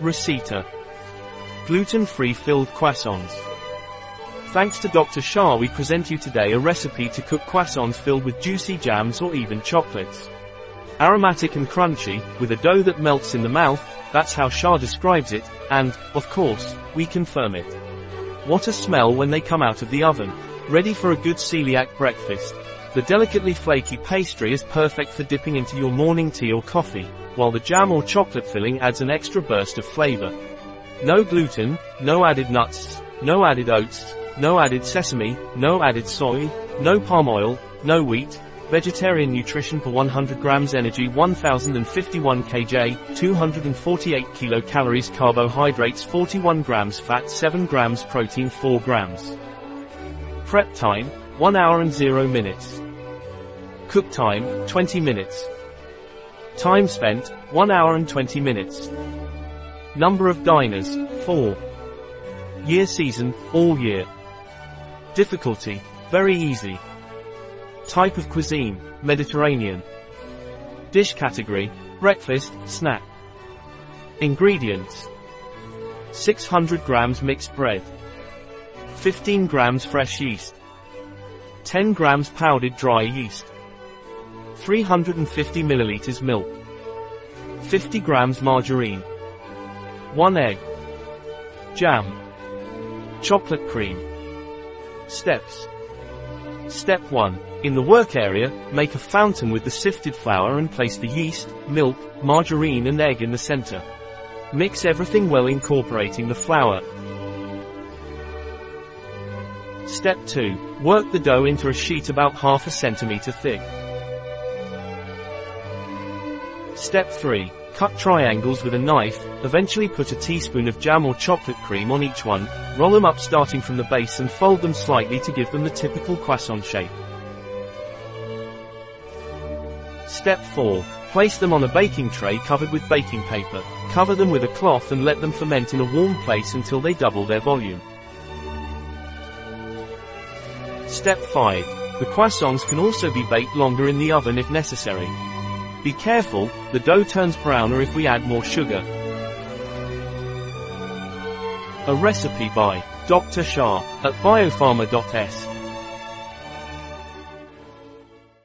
Receta. Gluten-free filled croissants. Thanks to Dr. Schär we present you today a recipe to cook croissants filled with juicy jams or even chocolates. Aromatic and crunchy, with a dough that melts in the mouth, that's how Schär describes it, and, of course, we confirm it. What a smell when they come out of the oven. Ready for a good celiac breakfast. The delicately flaky pastry is perfect for dipping into your morning tea or coffee, while the jam or chocolate filling adds an extra burst of flavor. No gluten, no added nuts, no added oats, no added sesame, no added soy, no palm oil, no wheat, vegetarian nutrition per 100 grams energy 1051 kj, 248 kilocalories carbohydrates 41 grams fat 7 grams protein 4 grams. Prep time, 1 hour and 0 minutes. Cook time, 20 minutes. Time spent, 1 hour and 20 minutes. Number of diners, 4. Year season, all year. Difficulty, very easy. Type of cuisine, Mediterranean. Dish category, breakfast, snack. Ingredients. 600 grams mixed bread. 15 grams fresh yeast. 10 grams powdered dry yeast. 350 milliliters milk. 50 grams margarine. 1 egg. Jam. Chocolate cream. Steps. Step 1. In the work area, make a fountain with the sifted flour and place the yeast, milk, margarine and egg in the center. Mix everything well incorporating the flour. Step 2. Work the dough into a sheet about half a centimeter thick. Step 3. Cut triangles with a knife, eventually put a teaspoon of jam or chocolate cream on each one, roll them up starting from the base and fold them slightly to give them the typical croissant shape. Step 4. Place them on a baking tray covered with baking paper. Cover them with a cloth and let them ferment in a warm place until they double their volume. Step 5. The croissants can also be baked longer in the oven if necessary. Be careful, the dough turns browner if we add more sugar. A recipe by Dr. Schär at biopharma.s.